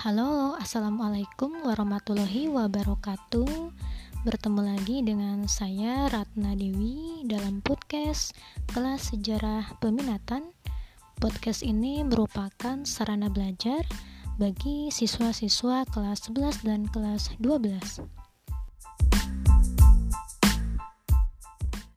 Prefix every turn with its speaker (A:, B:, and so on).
A: Halo, Assalamualaikum warahmatullahi wabarakatuh. Bertemu lagi dengan saya Ratna Dewi dalam podcast kelas sejarah peminatan. Podcast ini merupakan sarana belajar bagi siswa-siswa kelas 11 dan kelas 12